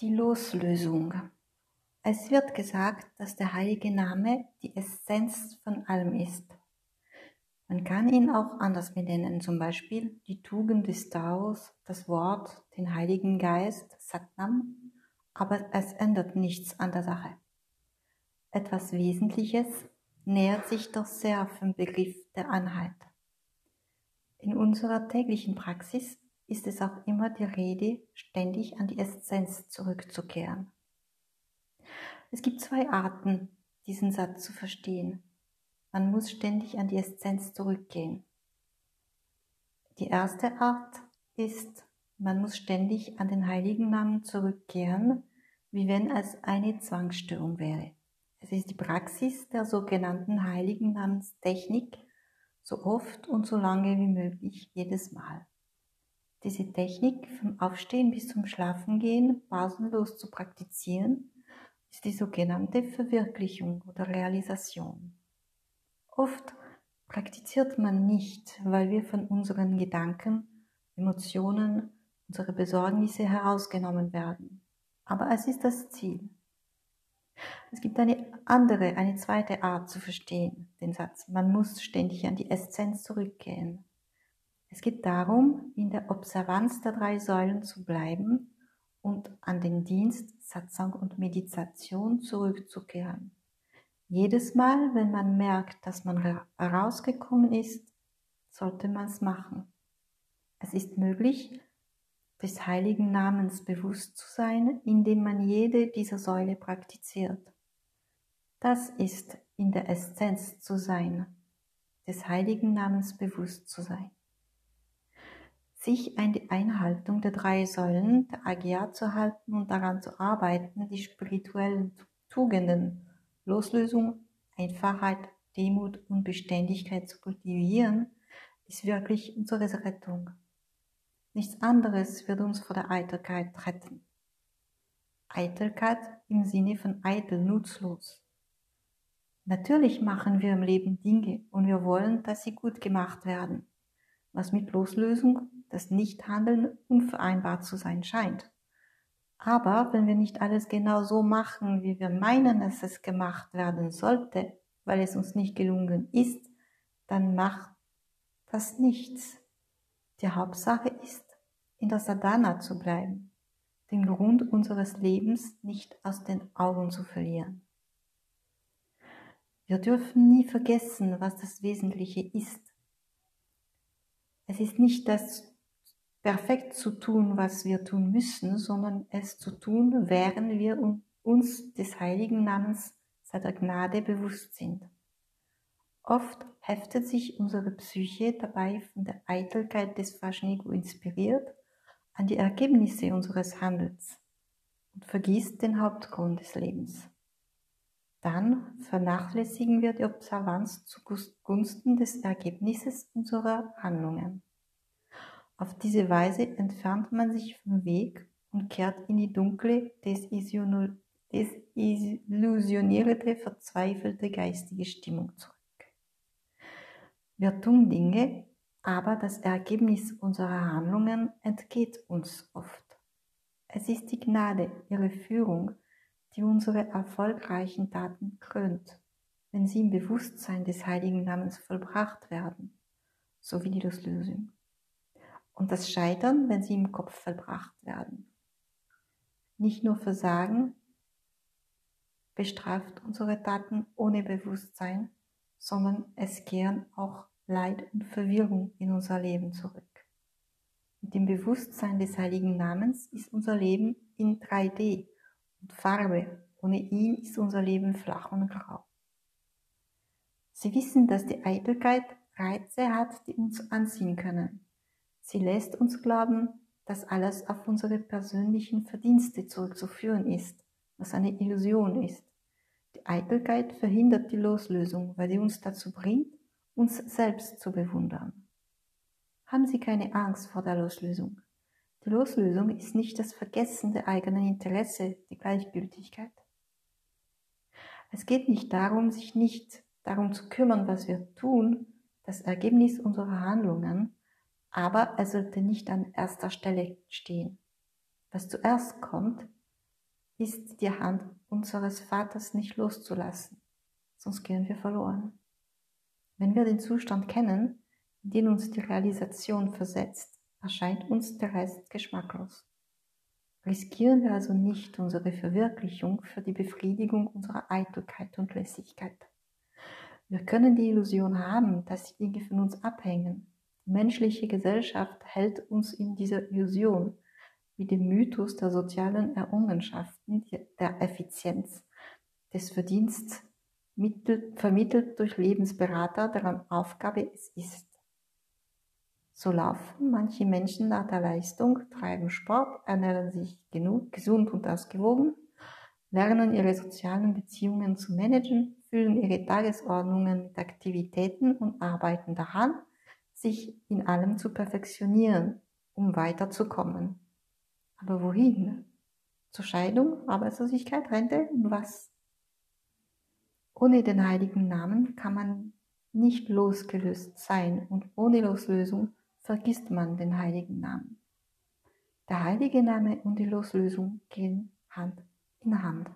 Die Loslösung. Es wird gesagt, dass der heilige Name die Essenz von allem ist. Man kann ihn auch anders benennen, zum Beispiel die Tugend des Taos, das Wort, den Heiligen Geist, Satnam, aber es ändert nichts an der Sache. Etwas Wesentliches nähert sich doch sehr vom Begriff der Einheit. In unserer täglichen Praxis ist es auch immer die Rede, ständig an die Essenz zurückzukehren. Es gibt zwei Arten, diesen Satz zu verstehen. Man muss ständig an die Essenz zurückgehen. Die erste Art ist, man muss ständig an den heiligen Namen zurückkehren, wie wenn es eine Zwangsstörung wäre. Es ist die Praxis der sogenannten heiligen Namenstechnik, so oft und so lange wie möglich jedes Mal. Diese Technik vom Aufstehen bis zum Schlafengehen pausenlos zu praktizieren, ist die sogenannte Verwirklichung oder Realisation. Oft praktiziert man nicht, weil wir von unseren Gedanken, Emotionen, unsere Besorgnisse herausgenommen werden. Aber es ist das Ziel. Es gibt eine andere, eine zweite Art zu verstehen, den Satz. Man muss ständig an die Essenz zurückgehen. Es geht darum, in der Observanz der drei Säulen zu bleiben und an den Dienst, Satsang und Meditation zurückzukehren. Jedes Mal, wenn man merkt, dass man herausgekommen ist, sollte man es machen. Es ist möglich, des heiligen Namens bewusst zu sein, indem man jede dieser Säule praktiziert. Das ist in der Essenz zu sein, des heiligen Namens bewusst zu sein sich an die Einhaltung der drei Säulen der AGA zu halten und daran zu arbeiten, die spirituellen Tugenden Loslösung, Einfachheit, Demut und Beständigkeit zu kultivieren, ist wirklich unsere Rettung. Nichts anderes wird uns vor der Eitelkeit retten. Eitelkeit im Sinne von eitel, nutzlos. Natürlich machen wir im Leben Dinge und wir wollen, dass sie gut gemacht werden, was mit Loslösung das Nichthandeln unvereinbar zu sein scheint. Aber wenn wir nicht alles genau so machen, wie wir meinen, dass es gemacht werden sollte, weil es uns nicht gelungen ist, dann macht das nichts. Die Hauptsache ist, in der Sadhana zu bleiben, den Grund unseres Lebens nicht aus den Augen zu verlieren. Wir dürfen nie vergessen, was das Wesentliche ist. Es ist nicht das perfekt zu tun, was wir tun müssen, sondern es zu tun, während wir uns des heiligen Namens seiner Gnade bewusst sind. Oft heftet sich unsere Psyche dabei von der Eitelkeit des Faschnigo inspiriert an die Ergebnisse unseres Handels und vergisst den Hauptgrund des Lebens. Dann vernachlässigen wir die Observanz zugunsten des Ergebnisses unserer Handlungen. Auf diese Weise entfernt man sich vom Weg und kehrt in die dunkle, desillusionierte, verzweifelte geistige Stimmung zurück. Wir tun Dinge, aber das Ergebnis unserer Handlungen entgeht uns oft. Es ist die Gnade, ihre Führung, die unsere erfolgreichen Taten krönt, wenn sie im Bewusstsein des heiligen Namens vollbracht werden, so wie die Loslösung und das Scheitern, wenn sie im Kopf vollbracht werden. Nicht nur Versagen bestraft unsere Taten ohne Bewusstsein, sondern es kehren auch Leid und Verwirrung in unser Leben zurück. Mit dem Bewusstsein des heiligen Namens ist unser Leben in 3D und Farbe. Ohne ihn ist unser Leben flach und grau. Sie wissen, dass die Eitelkeit Reize hat, die uns anziehen können. Sie lässt uns glauben, dass alles auf unsere persönlichen Verdienste zurückzuführen ist, was eine Illusion ist. Die Eitelkeit verhindert die Loslösung, weil sie uns dazu bringt, uns selbst zu bewundern. Haben Sie keine Angst vor der Loslösung. Die Loslösung ist nicht das Vergessen der eigenen Interesse, die Gleichgültigkeit. Es geht nicht darum, sich nicht darum zu kümmern, was wir tun, das Ergebnis unserer Handlungen, aber er sollte nicht an erster Stelle stehen. Was zuerst kommt, ist die Hand unseres Vaters nicht loszulassen, sonst gehen wir verloren. Wenn wir den Zustand kennen, in den uns die Realisation versetzt, erscheint uns der Rest geschmacklos. Riskieren wir also nicht unsere Verwirklichung für die Befriedigung unserer Eitelkeit und Lässigkeit. Wir können die Illusion haben, dass die Dinge von uns abhängen. Menschliche Gesellschaft hält uns in dieser Illusion, wie dem Mythos der sozialen Errungenschaften, der Effizienz, des Verdienstes, vermittelt durch Lebensberater, deren Aufgabe es ist. So laufen manche Menschen nach der Leistung, treiben Sport, ernähren sich genug, gesund und ausgewogen, lernen ihre sozialen Beziehungen zu managen, füllen ihre Tagesordnungen mit Aktivitäten und arbeiten daran, sich in allem zu perfektionieren, um weiterzukommen. Aber wohin? Zur Scheidung, Arbeitslosigkeit, Rente und was? Ohne den heiligen Namen kann man nicht losgelöst sein und ohne Loslösung vergisst man den heiligen Namen. Der heilige Name und die Loslösung gehen Hand in Hand.